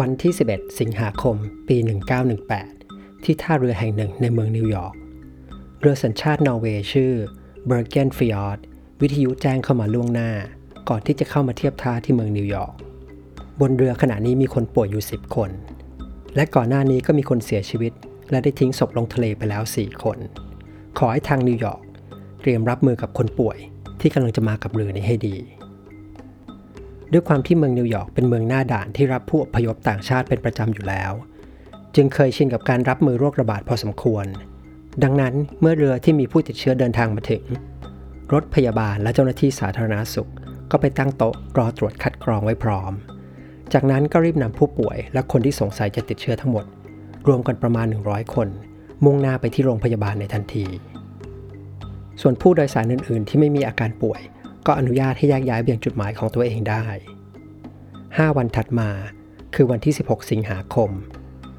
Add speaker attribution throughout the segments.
Speaker 1: วันที่ 11 สิงหาคม ปี 1918 ที่ท่าเรือแห่งหนึ่งในเมืองนิวยอร์ก เรือสัญชาตินอร์เวย์ชื่อเบอร์เกนฟิออร์ดวิทยุแจ้งเข้ามาล่วงหน้า ก่อนที่จะเข้ามาเทียบท่าที่เมืองนิวยอร์ก บนเรือขณะนี้มีคนป่วยอยู่ 10 คน และก่อนหน้านี้ก็มีคนเสียชีวิต และได้ทิ้งศพลงทะเลไปแล้ว 4 คน ขอให้ทางนิวยอร์กเตรียมรับมือกับคนป่วยที่กำลังจะมากับเรือนี้ให้ดี ด้วยความที่เมืองนิวยอร์กเป็นเมืองหน้าด่านที่รับผู้อพยพต่างชาติเป็นประจำอยู่แล้ว จึงเคยชินกับการรับมือโรคระบาดพอสมควร ดังนั้นเมื่อเรือที่มีผู้ติดเชื้อเดินทางมาถึง รถพยาบาลและเจ้าหน้าที่สาธารณสุข ก็ไปตั้งโต๊ะรอตรวจคัดกรองไว้พร้อม จากนั้นก็รีบนำผู้ป่วย และคนที่สงสัยจะติดเชื้อทั้งหมด รวมกันประมาณ 100 คน มุ่งหน้าไปที่โรงพยาบาลในทันที ส่วนผู้โดยสารอื่น ๆ ที่ไม่มีอาการป่วย ก็อนุญาตให้แยกย้ายไปยังจุดหมายของตัวเองได้ 5 วันถัดมาคือวันที่ 16 สิงหาคม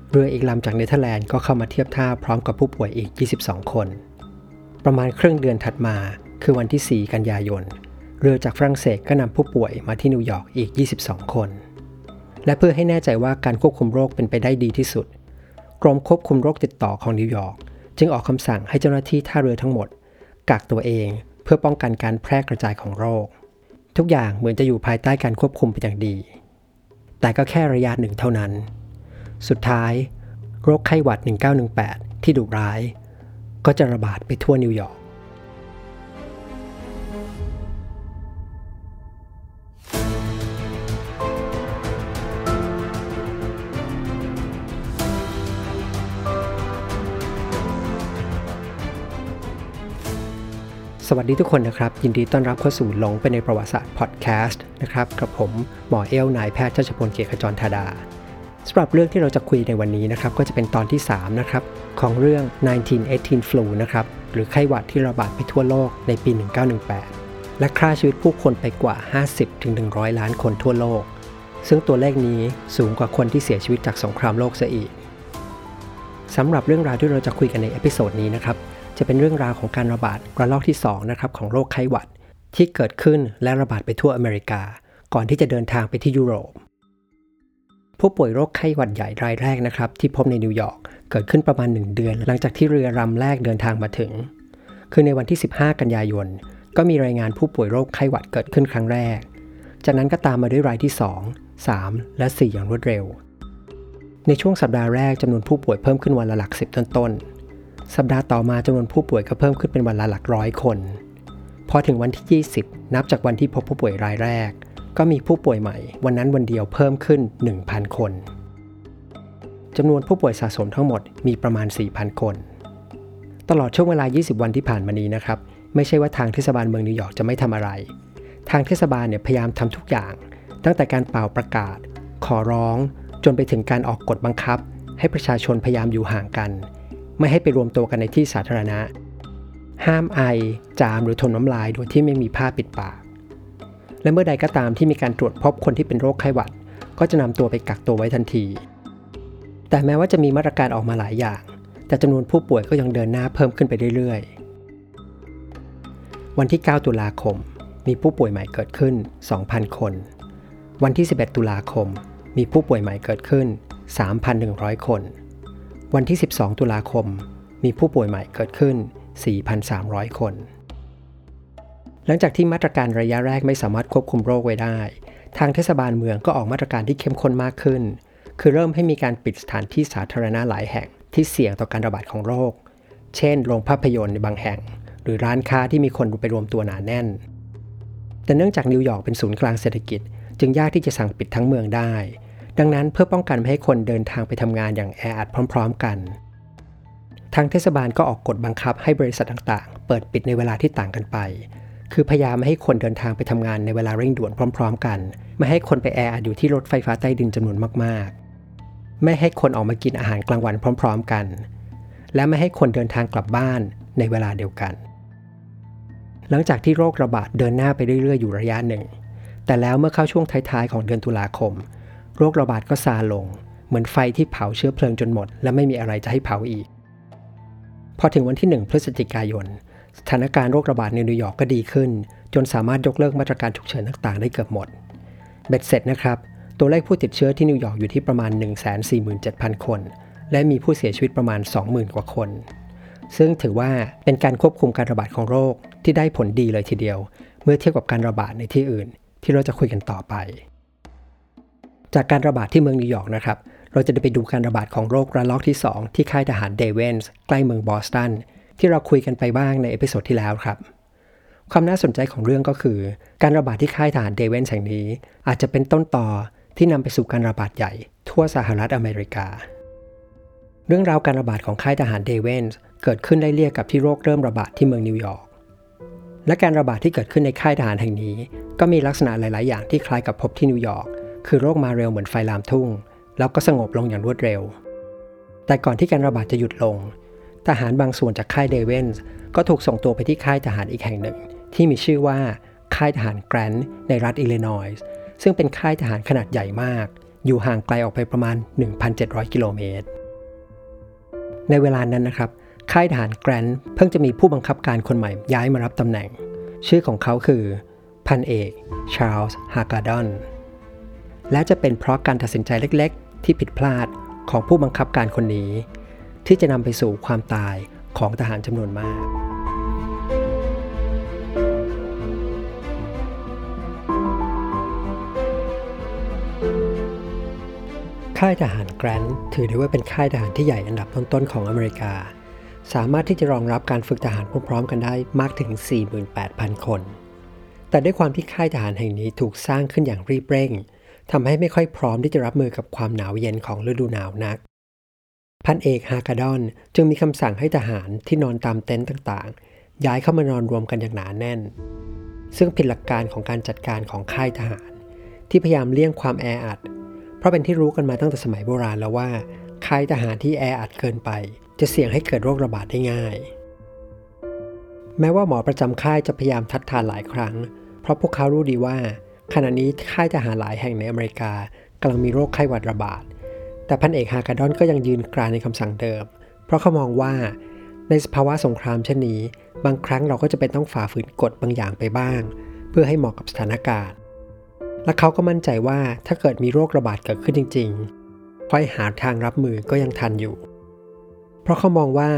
Speaker 1: เรืออีกลำจากเนเธอร์แลนด์ก็เข้ามาเทียบท่าพร้อมกับผู้ป่วยอีก 22 คน ประมาณครึ่งเดือนถัดมาคือวันที่ 4 กันยายน เรือจากฝรั่งเศสก็นำผู้ป่วยมาที่นิวยอร์กอีก 22 คน และเพื่อให้แน่ใจว่าการควบคุมโรคเป็นไปได้ดีที่สุด กรมควบคุมโรคติดต่อของนิวยอร์กจึงออกคำสั่งให้เจ้าหน้าที่ท่าเรือทั้งหมดกักตัวเอง เพื่อป้องกันการแพร่กระจายของโรค ทุกอย่างเหมือนจะอยู่ภายใต้การควบคุมเป็นอย่างดี แต่ก็แค่ระยะหนึ่งเท่านั้น สุดท้าย โรคไข้หวัด 1918 ที่ดุร้าย ก็จะระบาดไปทั่วนิวยอร์ก วัสดีทุกคนนะครับ ยินดีต้อนรับเข้าสู่หลงไปในประวัติศาสตร์พอดแคสต์นะครับกับผมหมอเอลนายแพทย์ชัชพลเกียรติขจรธาดาสำหรับเรื่องที่เราจะคุยในวันนี้นะครับก็จะเป็นตอนที่ 3 นะครับ ของเรื่อง 1918 flu นะครับ หรือไข้หวัดที่ระบาดไปทั่วโลกในปี 1918 และฆ่าชีวิตผู้คนไปกว่า 50-100 ล้านคนทั่วโลก ซึ่งตัวเลขนี้สูงกว่าคนที่เสียชีวิตจากสงครามโลกซะอีกสำหรับเรื่องราวที่เราจะคุยกันใน episode นี้นะครับ จะเป็นเรื่องราวของการระบาดระลอกที่2นะครับของโรคไข้หวัด ที่เกิดขึ้นและระบาดไปทั่วอเมริกา ก่อนที่จะเดินทางไปที่ยุโรป ผู้ป่วยโรคไข้หวัดใหญ่รายแรกนะครับที่พบในนิวยอร์กเกิดขึ้นประมาณ 1 เดือน หลังจากที่เรือลำแรกเดินทางมาถึง คือในวันที่ 15 กันยายน ก็มีรายงานผู้ป่วยโรคไข้หวัดเกิดขึ้นครั้งแรก จากนั้นก็ตามมาด้วยรายที่ 2 3 และ 4 อย่างรวดเร็ว ในช่วงสัปดาห์แรกจำนวนผู้ป่วยเพิ่มขึ้นวันละหลักสิบต้น สัปดาห์ต่อมาจำนวนผู้ป่วยก็เพิ่มขึ้นเป็นวันละหลักร้อยคน พอถึงวันที่ 20 นับจากวันที่พบผู้ป่วยรายแรก ก็มีผู้ป่วยใหม่ วันนั้นวันเดียวเพิ่มขึ้น 1,000 คนจำนวนผู้ป่วยสะสมทั้งหมดมีประมาณ 4,000 คน ตลอดช่วงเวลา 20 วันที่ผ่านมานี้นะครับ ไม่ใช่ว่าทางเทศบาลเมืองนิวยอร์กจะไม่ทำอะไร ทางเทศบาลเนี่ยพยายามทำทุกอย่าง ตั้งแต่การเป่าประกาศ ขอร้อง จนไปถึงการออกกฎบังคับ ให้ประชาชนพยายามอยู่ห่างกัน ไม่ให้ไปรวมตัวกันในที่สาธารณะ ห้ามไอ จามหรือทนน้ำลายโดยที่ไม่มีผ้าปิดปาก และเมื่อใดก็ตามที่มีการตรวจพบคนที่เป็นโรคไข้หวัด ก็จะนำตัวไปกักตัวไว้ทันที แต่แม้ว่าจะมีมาตรการออกมาหลายอย่าง แต่จำนวนผู้ป่วยก็ยังเดินหน้าเพิ่มขึ้นไปเรื่อยๆ วันที่ 9 ตุลาคม มีผู้ป่วยใหม่เกิดขึ้น 2,000 คน วันที่ 11 ตุลาคม มีผู้ป่วยใหม่เกิดขึ้น 3,100 คน วันที่ 12 ตุลาคม มีผู้ป่วยใหม่เกิดขึ้น 4,300 คน หลังจากที่มาตรการระยะแรกไม่สามารถควบคุมโรคไว้ได้ ทางเทศบาลเมืองก็ออกมาตรการที่เข้มข้นมากขึ้น คือเริ่มให้มีการปิดสถานที่สาธารณะหลายแห่งที่เสี่ยงต่อการระบาดของโรค เช่น โรงภาพยนตร์ในบางแห่ง หรือร้านค้าที่มีคนไปรวมตัวหนาแน่น แต่เนื่องจากนิวยอร์กเป็นศูนย์กลางเศรษฐกิจ จึงยากที่จะสั่งปิดทั้งเมืองได้ ดังนั้นเพื่อป้องกันไม่ให้คนเดินทางไปทำงานอย่างแออัดพร้อม ๆ กัน ทางเทศบาลก็ออกกฎบังคับให้บริษัทต่างๆ เปิดปิดในเวลาที่ต่างกันไป คือพยายามไม่ให้คนเดินทางไปทำงานในเวลาเร่งด่วนพร้อม ๆ กัน ไม่ให้คนไปแออัดอยู่ที่รถไฟฟ้าใต้ดินจำนวนมากๆ ไม่ให้คนออกมากินอาหารกลางวันพร้อม ๆ กัน และไม่ให้คนเดินทางกลับบ้านในเวลาเดียวกัน หลังจากที่โรคระบาดเดินหน้าไปเรื่อยๆอยู่ระยะหนึ่ง แต่แล้วเมื่อเข้าช่วงท้ายๆของเดือนตุลาคม โรคระบาดก็ซาลง เหมือนไฟที่เผาเชื้อเพลิงจนหมด และไม่มีอะไรจะให้เผาอีก พอถึงวันที่ 1 พฤศจิกายน สถานการณ์โรคระบาดในนิวยอร์กก็ดีขึ้น จนสามารถยกเลิกมาตรการฉุกเฉินต่างๆ ได้เกือบหมด เบ็ดเสร็จนะครับ ตัวเลขผู้ติดเชื้อที่นิวยอร์กอยู่ที่ประมาณ 147,000 คน และมีผู้เสียชีวิตประมาณ 20,000 กว่าคน ซึ่งถือว่าเป็นการควบคุมการระบาดของโรคที่ได้ผลดีเลยทีเดียว เมื่อเทียบกับการระบาดในที่อื่น ที่เราจะคุยกันต่อไป จากการระบาดที่เมืองนิวยอร์กนะครับ เราจะได้ไปดูการระบาดของโรคระลอกที่ 2 ที่ค่ายทหารเดเวนส์ใกล้เมืองบอสตันที่เราคุยกันไปบ้างใน episode ที่แล้วครับ ความน่าสนใจของเรื่องก็คือ การระบาดที่ค่ายทหารเดเวนส์แห่งนี้ อาจจะเป็นต้นตอที่นำไปสู่การระบาดใหญ่ ทั่วสหรัฐอเมริกา เรื่องราวการระบาดของค่ายทหารเดเวนส์เกิดขึ้นไล่เลี่ยกับที่โรคเริ่มระบาดที่เมืองนิวยอร์กและการระบาดที่เกิดขึ้นในค่ายทหารแห่งนี้ ก็มีลักษณะหลาย ๆ อย่างที่คล้ายกับพบที่นิวยอร์ก คือโรคมาเร็วเหมือนไฟลามทุ่ง แล้วก็สงบลงอย่างรวดเร็ว แต่ก่อนที่การระบาดจะหยุดลง ทหารบางส่วนจากค่ายเดเวนส์ก็ถูกส่งตัวไปที่ค่ายทหารอีกแห่งหนึ่ง ที่มีชื่อว่าค่ายทหารแกรนด์ในรัฐอิลลินอยส์ซึ่งเป็นค่ายทหารขนาดใหญ่มาก อยู่ห่างไกลออกไปประมาณ 1,700 กิโลเมตร ในเวลานั้นนะครับ ค่ายทหารแกรนด์เพิ่งจะมีผู้บังคับการคนใหม่ย้ายมารับตำแหน่ง ชื่อของเขาคือ พันเอก ชาร์ลส์ ฮากาดอน และจะเป็นเพราะการตัดสินใจเล็กๆ ที่ผิดพลาดของผู้บังคับการคนนี้ ที่จะนำไปสู่ความตายของทหารจำนวนมาก ค่ายทหารแกรนด์ถือได้ว่าเป็นค่ายทหารที่ใหญ่อันดับต้นๆของอเมริกา สามารถที่จะรองรับการฝึกทหารพร้อมๆกันได้มากถึง 48,000 คน แต่ด้วยความที่ค่ายทหารแห่งนี้ถูกสร้างขึ้นอย่างรีบเร่ง ทำให้ไม่ค่อยพร้อมที่จะรับมือกับความหนาวเย็นของฤดูหนาวนัก พันเอกฮากาดอนจึงมีคำสั่งให้ทหารที่นอนตามเต็นท์ต่างๆ ย้ายเข้ามานอนรวมกันอย่างหนาแน่น ซึ่งผิดหลักการของการจัดการของค่ายทหาร ที่พยายามเลี่ยงความแออัด เพราะเป็นที่รู้กันมาตั้งแต่สมัยโบราณแล้วว่า ค่ายทหารที่แออัดเกินไป จะเสี่ยงให้เกิดโรคระบาดได้ง่าย แม้ว่าหมอประจำค่ายจะพยายามทัดทานหลายครั้ง เพราะพวกเขารู้ดีว่า ขณะนี้ค่ายทหารหลายแห่งในอเมริกากำลังมีโรคไข้หวัดระบาด แต่พันเอกฮากาดอนก็ยังยืนกรานในคำสั่งเดิม เพราะเขามองว่าในสภาวะสงครามเช่นนี้ บางครั้งเราก็จะเป็นต้องฝ่าฝืนกฎบางอย่างไปบ้าง เพื่อให้เหมาะกับสถานการณ์ และเขาก็มั่นใจว่าถ้าเกิดมีโรคระบาดเกิดขึ้นจริงๆค่อยหาทางรับมือก็ยังทันอยู่ เพราะเขามองว่า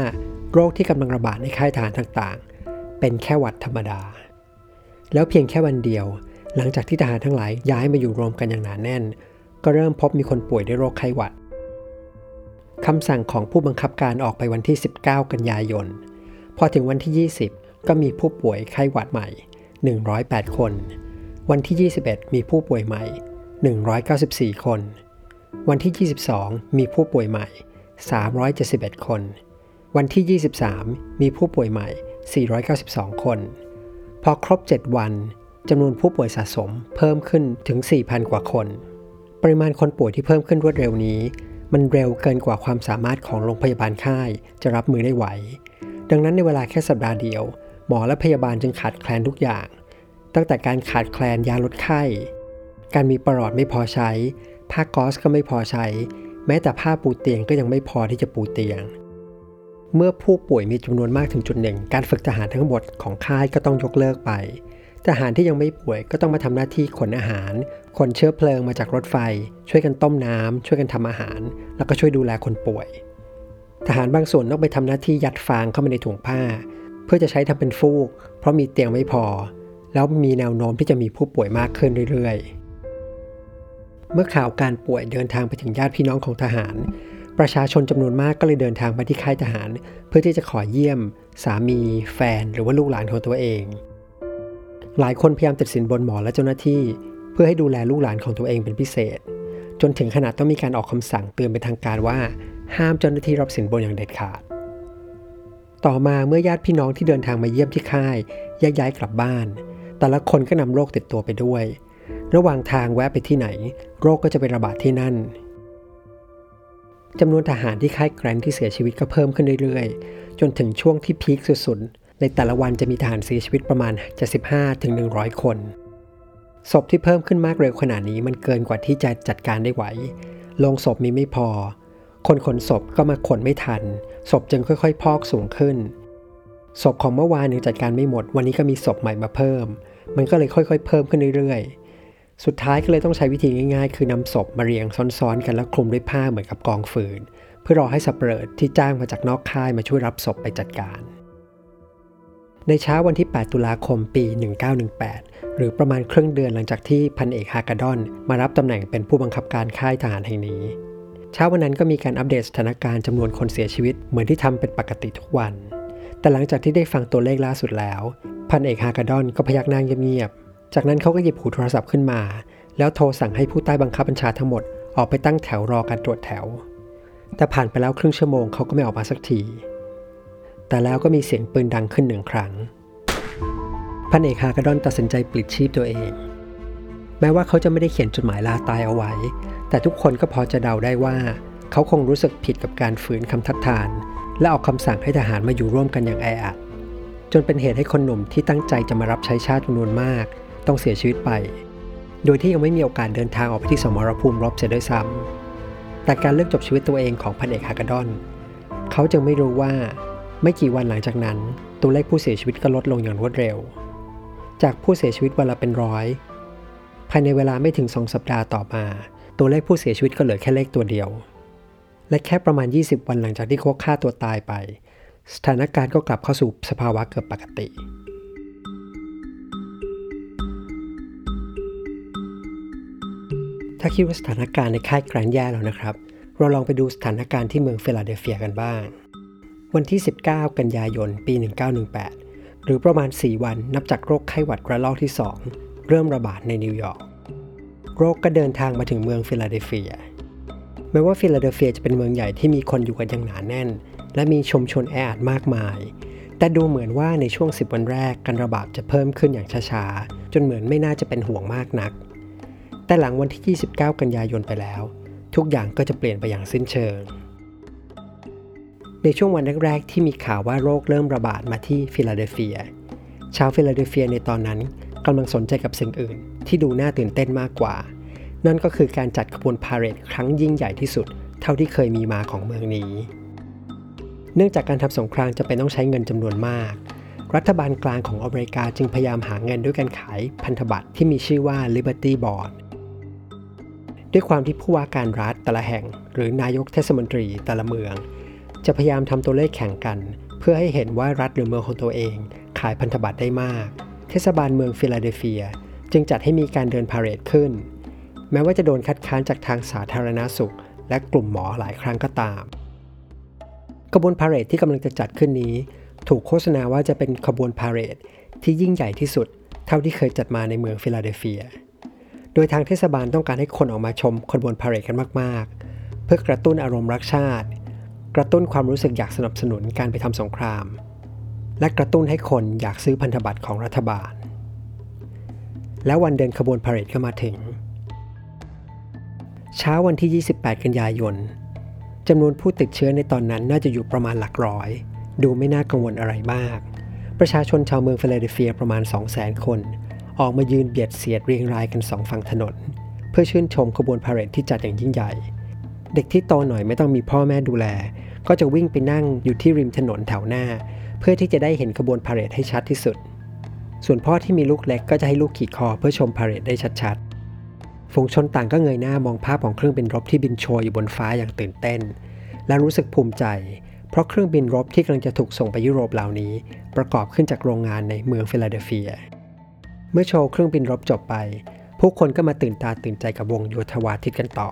Speaker 1: โรคที่กำลังระบาดในค่ายทหารต่างๆ เป็นแค่หวัดธรรมดา แล้วเพียงแค่วันเดียว หลังจากที่ทหารทั้งหลายย้ายมาอยู่รวมกันอย่างหนาแน่น ก็เริ่มพบมีคนป่วยด้วยโรคไข้หวัดคำสั่งของผู้บังคับการออกไปวันที่ 19 กันยายน พอถึงวันที่ 20 ก็มีผู้ป่วยไข้หวัดใหม่ 108 คน วันที่ 21 มีผู้ป่วยใหม่ 194 คน วันที่ 22 มีผู้ป่วยใหม่ 371 คน วันที่ 23 มีผู้ป่วยใหม่ 492 คน พอครบ 7 วัน จำนวนผู้ป่วยสะสมเพิ่มขึ้นถึง 4,000 กว่าคน ปริมาณคนป่วยที่เพิ่มขึ้นรวดเร็วนี้ มันเร็วเกินกว่าความสามารถของโรงพยาบาลค่ายจะรับมือได้ไหว ดังนั้นในเวลาแค่สัปดาห์เดียว หมอและพยาบาลจึงขาดแคลนทุกอย่าง ตั้งแต่การขาดแคลนยาลดไข้ การมีปลอดไม่พอใช้ ผ้าก๊อสก็ไม่พอใช้ แม้แต่ผ้าปูเตียงก็ยังไม่พอที่จะปูเตียงเมื่อผู้ป่วยมีจำนวนมากถึงจุดหนึ่ง การฝึกทหารทั้งหมดของค่ายก็ต้องยกเลิกไป ทหารที่ยังไม่ป่วยก็ต้องมาทำหน้าที่ขนอาหาร ขนเชื้อเพลิงมาจากรถไฟ ช่วยกันต้มน้ำช่วยกันทำอาหาร แล้วก็ช่วยดูแลคนป่วย ทหารบางส่วนต้องไปทำหน้าที่ยัดฟางเข้ามาในถุงผ้า เพื่อจะใช้ทำเป็นฟูก เพราะมีเตียงไม่พอ แล้วมีแนวโน้มที่จะมีผู้ป่วยมากขึ้นเรื่อยๆ เมื่อข่าวการป่วยเดินทางไปถึงญาติพี่น้องของทหาร ประชาชนจำนวนมากก็เลยเดินทางมาที่ค่ายทหาร เพื่อที่จะขอเยี่ยม สามี แฟน หรือว่าลูกหลานของตัวเอง หลายคนพยายามตัดสินบนหมอและเจ้าหน้าที่ เพื่อให้ดูแลลูกหลานของตัวเองเป็นพิเศษ จนถึงขนาดต้องมีการออกคำสั่งเตือนเป็นทางการว่า ห้ามเจ้าหน้าที่รับสินบนอย่างเด็ดขาด ต่อมาเมื่อญาติพี่น้องที่เดินทางมาเยี่ยมที่ค่ายแยกย้ายกลับบ้าน แต่ละคนก็นำโรคติดตัวไปด้วย ระหว่างทางแวะไปที่ไหน โรคก็จะไประบาดที่นั่นจำนวนทหารที่ค่ายแกรนที่เสียชีวิตก็เพิ่มขึ้นเรื่อยๆ จนถึงช่วงที่พีคสุด ในแต่ละวันจะมีทหารเสียชีวิตประมาณ 75ถึง100 คน ศพที่เพิ่มขึ้นมากเร็วขนาดนี้มันเกินกว่าที่จะจัดการได้ไหวโลงศพมีไม่พอ คนขนศพก็มาขนไม่ทัน ศพจึงค่อยๆ พอกสูงขึ้น ศพของเมื่อวานยังจัดการไม่หมด วันนี้ก็มีศพใหม่มาเพิ่ม มันก็เลยค่อยๆ เพิ่มขึ้นเรื่อยๆ สุดท้ายก็เลยต้องใช้วิธีง่ายๆ คือนำศพมาเรียงซ้อนๆ กันแล้วคลุมด้วยผ้าเหมือนกับกองฟืน เพื่อรอให้สับเปลือที่จ้างมาจากนอกค่ายมาช่วยรับศพไปจัดการ ในเช้าวันที่ 8 ตุลาคมปี 1918 หรือประมาณครึ่งเดือนหลังจากที่พันเอกฮากาดอน มารับตำแหน่งเป็นผู้บังคับการค่ายทหารแห่งนี้ เช้าวันนั้นก็มีการอัปเดตสถานการณ์จำนวนคนเสียชีวิตเหมือนที่ทำเป็นปกติทุกวัน แต่หลังจากที่ได้ฟังตัวเลขล่าสุดแล้ว พันเอกฮากาดอนก็พยักหน้าเงียบๆ จากนั้นเขาก็หยิบหูโทรศัพท์ขึ้นมา แล้วโทรสั่งให้ผู้ใต้บังคับบัญชาทั้งหมดออกไปตั้งแถวรอการตรวจแถว แต่ผ่านไปแล้วครึ่งชั่วโมงเขาก็ไม่ออกมาสักที แต่แล้วก็มีเสียงปืนดังขึ้นหนึ่งครั้ง พันเอกฮากระดอนตัดสินใจปลิดชีพตัวเอง แม้ว่าเขาจะไม่ได้เขียนจดหมายลาตายเอาไว้ แต่ทุกคนก็พอจะเดาได้ว่า เขาคงรู้สึกผิดกับการฝืนคำทัดทาน และออกคำสั่งให้ทหารมาอยู่ร่วมกันอย่างแออัด จนเป็นเหตุให้คนหนุ่มที่ตั้งใจจะมารับใช้ชาติจำนวนมาก ต้องเสียชีวิตไป โดยที่ยังไม่มีโอกาสเดินทางออกไปที่สมรภูมิรบเสียด้วยซ้ำแต่การเลือกจบชีวิตตัวเองของพันเอกฮากาดอน เขาจึงไม่รู้ว่า ไม่กี่วันหลังจากนั้น ตัวเลขผู้เสียชีวิตก็ลดลงอย่างรวดเร็ว จากผู้เสียชีวิตวันละเป็นร้อย ภายในเวลาไม่ถึงสองสัปดาห์ต่อมา ตัวเลขผู้เสียชีวิตก็เหลือแค่เลขตัวเดียว และแค่ประมาณ 20 วันหลังจากที่เขาฆ่าตัวตายไป สถานการณ์ก็กลับเข้าสู่สภาวะเกือบปกติถ้าคิดว่าสถานการณ์ในค่ายแกรนแย่แล้วนะครับ เราลองไปดูสถานการณ์ที่เมืองฟิลาเดลเฟียกันบ้าง วันที่ 19 กันยายน ปี 1918 หรือประมาณ 4 วันนับจากโรคไข้หวัดระลอกที่ 2 เริ่มระบาดในนิวยอร์ก โรคก็เดินทางมาถึงเมืองฟิลาเดลเฟีย แม้ว่าฟิลาเดลเฟียจะเป็นเมืองใหญ่ที่มีคนอยู่กันอย่างหนาแน่น และมีชุมชนแออัดมากมาย แต่ดูเหมือนว่าในช่วง 10 วันแรกการระบาดจะเพิ่มขึ้นอย่างช้าๆ จนเหมือนไม่น่าจะเป็นห่วงมากนัก แต่หลังวันที่ 29 กันยายนไปแล้ว ทุกอย่างก็จะเปลี่ยนไปอย่างสิ้นเชิง ในช่วงวันแรกๆที่มีข่าวว่าโรคเริ่มระบาดมาที่ฟิลาเดลเฟีย ชาวฟิลาเดลเฟียในตอนนั้นกำลังสนใจกับสิ่งอื่น ที่ดูน่าตื่นเต้นมากกว่า นั่นก็คือการจัดขบวนพาเหรดครั้งยิ่งใหญ่ที่สุด เท่าที่เคยมีมาของเมืองนี้ เนื่องจากการทำสงครามจำเป็นต้องใช้เงินจำนวนมาก รัฐบาลกลางของอเมริกาจึงพยายามหาเงินด้วยการขายพันธบัตรที่มีชื่อว่า Liberty Bond ด้วยความที่ผู้ว่าการรัฐแต่ละแห่ง หรือนายกเทศมนตรีแต่ละเมือง จะพยายามทำตัวเลขแข่งกัน เพื่อให้เห็นว่ารัฐหรือเมืองของตัวเอง ขายพันธบัตรได้มาก เทศบาลเมืองฟิลาเดลเฟีย จึงจัดให้มีการเดินพาเหรดขึ้น แม้ว่าจะโดนคัดค้านจากทางสาธารณาสุข และกลุ่มหมอหลายครั้งก็ตามขบวนพาเหรดที่กำลังจะจัดขึ้นนี้ ถูกโฆษณาว่าจะเป็นขบวนพาเหรดที่ยิ่งใหญ่ที่สุด เท่าที่เคยจัดมาในเมืองฟิลาเดลเฟีย โดยทางเทศบาลต้องการให้คนออกมาชมขบวนพาเหรดกันมาก ๆ เพื่อกระตุ้นอารมณ์รักชาติ กระตุ้นความรู้สึกอยากสนับสนุนการไปทำสงคราม และกระตุ้นให้คนอยากซื้อพันธบัตรของรัฐบาล แล้ววันเดินขบวนพาเหรดก็มาถึง เช้าวันที่ 28 กันยายนจำนวนผู้ติดเชื้อในตอนนั้นน่าจะอยู่ประมาณหลักร้อย ดูไม่น่ากังวลอะไรมาก ประชาชนชาวเมืองฟิลาเดลเฟียประมาณ 200,000 คน ออกมายืนเบียดเสียดเรียงรายกันสองฝั่งถนน เพื่อชื่นชมขบวนพาเหรดที่จัดอย่างยิ่งใหญ่ เด็กที่โตหน่อยไม่ต้องมีพ่อแม่ดูแล ก็จะวิ่งไปนั่งอยู่ที่ริมถนนแถวหน้า เพื่อที่จะได้เห็นขบวนพาเหรดให้ชัดที่สุด ส่วนพ่อที่มีลูกเล็กก็จะให้ลูกขี่คอเพื่อชมพาเหรดได้ชัดๆฝูงชนต่างก็เงยหน้ามองภาพของเครื่องบินรบที่บินโชยอยู่บนฟ้าอย่างตื่นเต้น และรู้สึกภูมิใจ เพราะเครื่องบินรบที่กำลังจะถูกส่งไปยุโรปเหล่านี้ ประกอบขึ้นจากโรงงานในเมืองฟิลาเดลเฟีย เมื่อโชว์เครื่องบินรบจบไป ผู้คนก็มาตื่นตาตื่นใจกับวงโยธวาทิตกันต่อ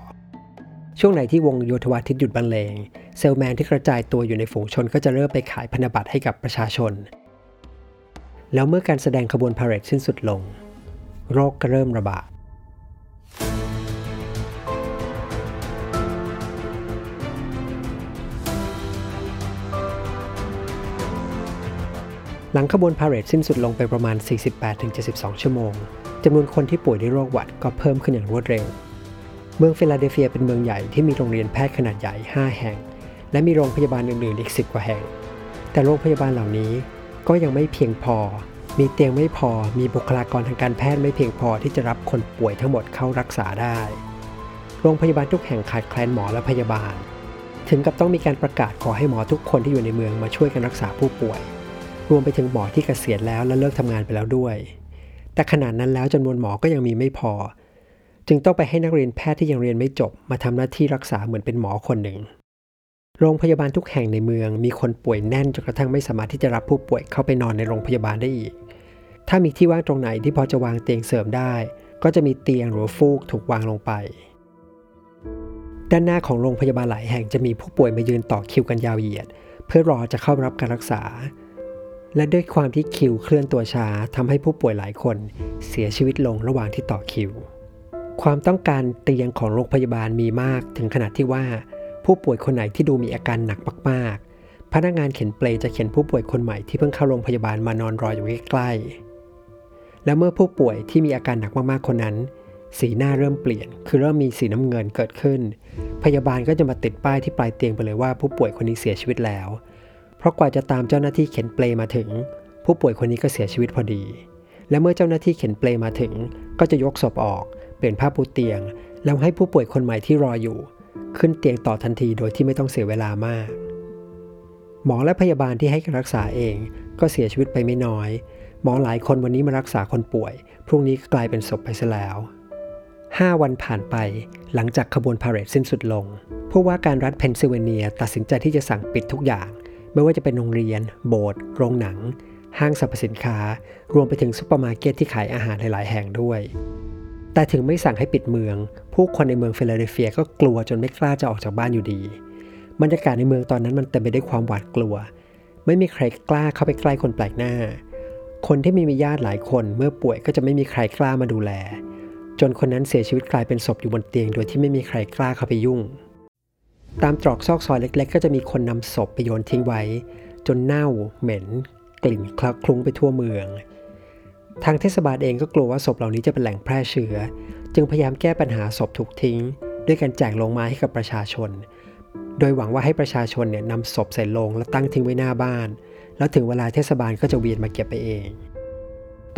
Speaker 1: ช่วงไหนที่วงโยธวาทิตหยุดบรรเลง เซลแมนที่กระจายตัวอยู่ในฝูงชนก็จะเริ่มไปขายพันธบัตรให้กับประชาชน แล้วเมื่อการแสดงขบวนพาเหรดสิ้นสุดลง โรคก็เริ่มระบาดหลังขบวนพาเหรดสิ้นสุดลงไปประมาณ 48-72 ชั่วโมง จำนวนคนที่ป่วยด้วยโรคหวัดก็เพิ่มขึ้นอย่างรวดเร็ว เมืองฟิลาเดลเฟียเป็นเมืองใหญ่ที่มีโรงเรียนแพทย์ขนาดใหญ่ 5 แห่ง และมีโรงพยาบาลอื่นๆอีก 10 กว่าแห่ง แต่โรงพยาบาลเหล่านี้ก็ยังไม่เพียงพอ มีเตียงไม่พอ มีบุคลากรทางการแพทย์ไม่เพียงพอที่จะรับคนป่วยทั้งหมดเข้ารักษาได้ โรงพยาบาลทุกแห่งขาดแคลนหมอและพยาบาล ถึงกับต้องมีการประกาศขอให้หมอทุกคนที่อยู่ในเมืองมาช่วยกันรักษาผู้ป่วย รวมไปถึงหมอที่เกษียณแล้วและเลิกทำงานไปแล้วด้วย แต่ขนาดนั้นแล้วจำนวนหมอก็ยังมีไม่พอ จึงต้องไปให้นักเรียนแพทย์ที่ยังเรียนไม่จบ มาทำหน้าที่รักษาเหมือนเป็นหมอคนหนึ่ง โรงพยาบาลทุกแห่งในเมืองมีคนป่วยแน่นจนกระทั่งไม่สามารถที่จะรับผู้ป่วยเข้าไปนอนในโรงพยาบาลได้อีก ถ้ามีที่ว่างตรงไหนที่พอจะวางเตียงเสริมได้ ก็จะมีเตียงหรือฟูกถูกวางลงไป ด้านหน้าของโรงพยาบาลหลายแห่งจะมีผู้ป่วยมายืนต่อคิวกันยาวเหยียด เพื่อรอจะเข้ารับการรักษา และด้วยความที่คิวเคลื่อนตัวช้าทำให้ผู้ป่วยหลายคน เสียชีวิตลงระหว่างที่ต่อคิว ความต้องการเตียงของโรงพยาบาลมีมากถึงขนาดที่ว่า ผู้ป่วยคนไหนที่ดูมีอาการหนักมากๆ พนักงานเข็นเปลจะเข็นผู้ป่วยคนใหม่ที่เพิ่งเข้าโรงพยาบาลมานอนรออยู่ใกล้ๆและเมื่อผู้ป่วยที่มีอาการหนักมากๆคนนั้น สีหน้าเริ่มเปลี่ยน คือเริ่มมีสีน้ำเงินเกิดขึ้น พยาบาลก็จะมาติดป้ายที่ปลายเตียงไปเลยว่าผู้ป่วยคนนี้เสียชีวิตแล้ว เพราะกว่าจะตามเจ้าหน้าที่เข็นเปลมาถึง ผู้ป่วยคนนี้ก็เสียชีวิตพอดี และเมื่อเจ้าหน้าที่เข็นเปลมาถึง ก็จะยกศพออก เปลี่ยนผ้าปูเตียง แล้วให้ผู้ป่วยคนใหม่ที่รออยู่ ขึ้นเตียงต่อทันทีโดยที่ไม่ต้องเสียเวลามาก หมอและพยาบาลที่ให้การรักษาเองก็เสียชีวิตไปไม่น้อย หมอหลายคนวันนี้มารักษาคนป่วย พรุ่งนี้ก็กลายเป็นศพไปซะแล้ว5 วันผ่านไปหลังจากขบวนพาเหรดสิ้นสุดลง ผู้ว่าการรัฐเพนซิลเวเนีย ตัดสินใจที่จะสั่งปิดทุกอย่าง ไม่ว่าจะเป็นโรงเรียน โบสถ์โรงหนัง ห้างสรรพสินค้า รวมไปถึงซูเปอร์มาร์เก็ตที่ขายอาหารหลาย ๆ แห่งด้วย แต่ถึงไม่สั่งให้ปิดเมือง ผู้คนในเมืองฟิลาเดลเฟียก็กลัวจนไม่กล้าจะออกจากบ้านอยู่ดี บรรยากาศในเมืองตอนนั้นมันเต็มไปด้วยความหวาดกลัว ไม่มีใครกล้าเข้าไปใกล้คนแปลกหน้า คนที่มีมีญาติหลายคนเมื่อป่วยก็จะไม่มีใครกล้ามาดูแล จนคนนั้นเสียชีวิตกลายเป็นศพอยู่บนเตียง โดยที่ไม่มีใครกล้าเข้าไปยุ่ง ตามตรอกซอกซอยเล็ก ๆ ก็จะมีคนนำศพไปโยนทิ้งไว้ จนเน่าเหม็น กลิ่นคละคลุ้งไปทั่วเมือง ทางเทศบาลเองก็กลัวว่าศพเหล่านี้จะเป็นแหล่งแพร่เชื้อ จึงพยายามแก้ปัญหาศพถูกทิ้ง ด้วยการแจกลงมาให้กับประชาชน โดยหวังว่าให้ประชาชนเนี่ยนำศพใส่ลงแล้วตั้งทิ้งไว้หน้าบ้าน แล้วถึงเวลาเทศบาลก็จะเวียนมาเก็บไปเอง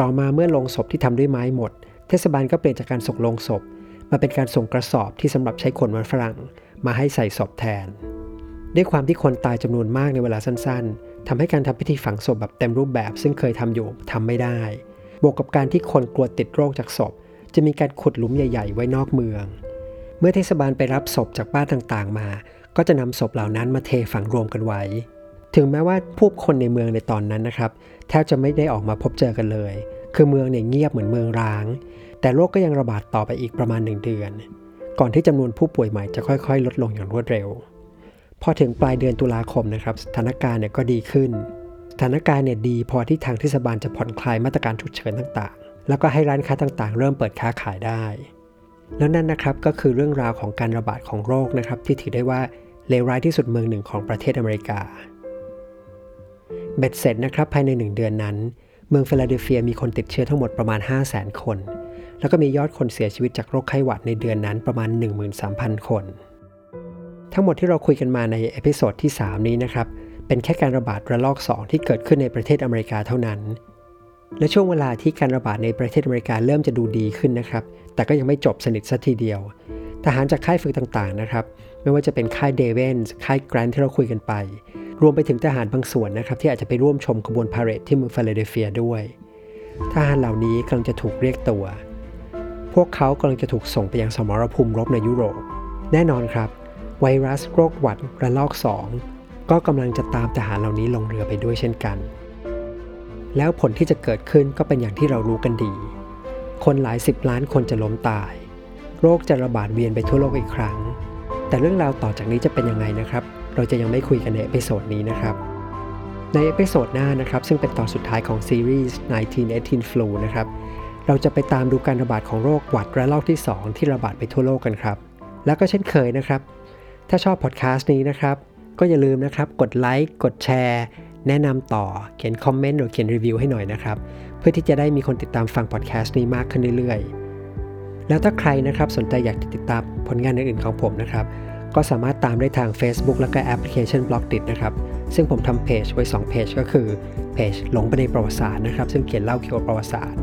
Speaker 1: ต่อมาเมื่อลงศพที่ทำด้วยไม้หมด เทศบาลก็เปลี่ยนจากการส่งลงศพ มาเป็นการส่งกระสอบที่สำหรับใช้ขนมันฝรั่ง มาให้ใส่ศพแทน ด้วยความที่คนตายจำนวนมากในเวลาสั้น ๆทำให้การทำพิธีฝังศพแบบเต็มรูปแบบ ซึ่งเคยทำอยู่ทำไม่ได้ บวกกับการที่คนกลัวติดโรคจากศพ จะมีการขุดหลุมใหญ่ ๆ ไว้นอกเมือง เมื่อเทศบาลไปรับศพจากบ้านต่างๆ มา ก็จะนำศพเหล่านั้นมาเทฝังรวมกันไว้ ถึงแม้ว่าผู้คนในเมืองในตอนนั้นนะครับแทบจะไม่ได้ออกมาพบเจอกันเลย คือเมืองเนี่ยเงียบเหมือนเมืองร้าง แต่โรคก็ยังระบาดต่อไปอีกประมาณหนึ่งเดือน ก่อนที่จำนวนผู้ป่วยใหม่จะค่อย ๆ ลดลงอย่างรวดเร็ว พอถึงปลายเดือนตุลาคมนะครับสถานการณ์เนี่ยก็ดีขึ้น ถานการณ์เนี่ยดีพอที่ทางเทศบาลจะผ่อนคลายมาตรการฉุกเฉินต่างๆ แล้วก็ให้ร้านค้าต่างๆ เริ่มเปิดค้าขายได้ แล้วนั่นนะครับก็คือเรื่องราวของการระบาดของโรคนะครับที่ถือได้ว่าเลวร้ายที่สุดเมืองหนึ่งของประเทศอเมริกา เบ็ดเสร็จนะครับภายในหนึ่งเดือนนั้น เมืองฟิลาเดลเฟียมีคนติดเชื้อทั้งหมดประมาณ 5 0 0 0 0 0 คน แล้วก็มียอดคนเสียชีวิตจากโรคไข้หวัดในเดือนนั้นประมาณ 13,000 คน ทั้งหมดที่เราคุยกันมาใน episode ที่ 3 นี้นะครับ เป็นแค่การระบาดระลอก 2 ที่เกิดขึ้นในประเทศอเมริกาเท่านั้น และช่วงเวลาที่การระบาดในประเทศอเมริกาเริ่มจะดูดีขึ้นนะครับ แต่ก็ยังไม่จบสนิทซะทีเดียว ทหารจากค่ายฝึกต่างๆนะครับ ไม่ว่าจะเป็นค่ายเดเวนส์ค่ายแกรนต์ที่เราคุยกันไป รวมไปถึงทหารบางส่วนนะครับ ที่อาจจะไปร่วมชมขบวนพาเหรดที่เมืองฟิลาเดลเฟียด้วย ทหารเหล่านี้กำลังจะถูกเรียกตัว พวกเขากำลังจะถูกส่งไปยังสมรภูมิรบในยุโรป แน่นอนครับ ไวรัสโรคหวัดระลอก 2 ก็กำลังจะตามทหารเหล่านี้ลงเรือไปด้วยเช่นกัน แล้วผลที่จะเกิดขึ้นก็เป็นอย่างที่เรารู้กันดี คนหลายสิบล้านคนจะล้มตาย โรคจะระบาดเวียนไปทั่วโลกอีกครั้ง แต่เรื่องราวต่อจากนี้จะเป็นยังไงนะครับ เราจะยังไม่คุยกันใน episode นี้นะครับ ใน episode หน้านะครับ ซึ่งเป็นตอนสุดท้ายของซีรีส์ 1918 Flu นะครับ เราจะไปตามดูการระบาดของโรคหวัดระลอกที่ 2 ที่ระบาดไปทั่วโลกกันครับ แล้วก็เช่นเคยนะครับ ถ้าชอบพอดแคสต์นี้นะครับ ก็อย่าลืมนะครับกดไลค์กดแชร์แนะนำต่อเขียนคอมเมนต์หรือเขียนรีวิวให้หน่อยนะครับ เพื่อที่จะได้มีคนติดตามฟังพอดแคสต์นี้มากขึ้นเรื่อยๆ แล้วถ้าใครนะครับสนใจอยากติดตามผลงานอื่นๆของผมนะครับ ก็สามารถตามได้ทาง Facebook แล้วก็แอปพลิเคชัน Blockdit นะครับ ซึ่งผมทำเพจไว้2เพจก็คือเพจหลงไปในประวัติศาสตร์นะครับ ซึ่งเขียนเล่าเกี่ยวกับประวัติศาสตร์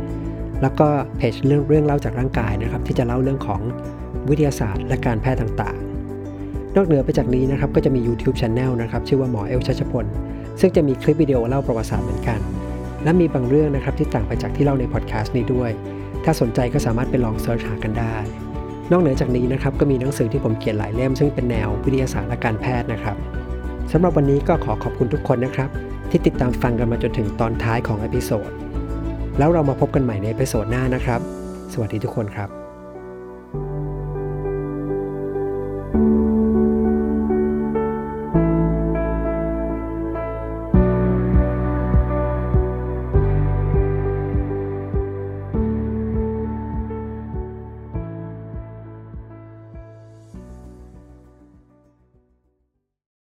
Speaker 1: แล้วก็เพจเรื่องเรื่องเล่าจากร่างกายนะครับ ที่จะเล่าเรื่องของวิทยาศาสตร์ และการแพทย์ต่างๆ นอกเหนือไปจากนี้นะครับก็จะมี YouTube Channel นะครับชื่อว่าหมอเอลชัชพล ซึ่งจะมีคลิปวิดีโอเล่าประวัติศาสตร์เหมือนกัน และมีบางเรื่องนะครับที่ต่างไปจากที่เล่าในพอดแคสต์นี้ด้วย ถ้าสนใจก็สามารถไปลองเซิร์ชหากันได้ นอกเหนือจากนี้นะครับก็มีหนังสือที่ผมเขียนหลายเล่มซึ่งเป็นแนววิทยาศาสตร์และการแพทย์นะครับสำหรับวันนี้ก็ขอขอบคุณทุกคนนะครับที่ติดตามฟังกันมาจนถึงตอนท้ายของ episode แล้วเรามาพบกันใหม่ใน episode หน้านะครับ สวัสดีทุกคนครับ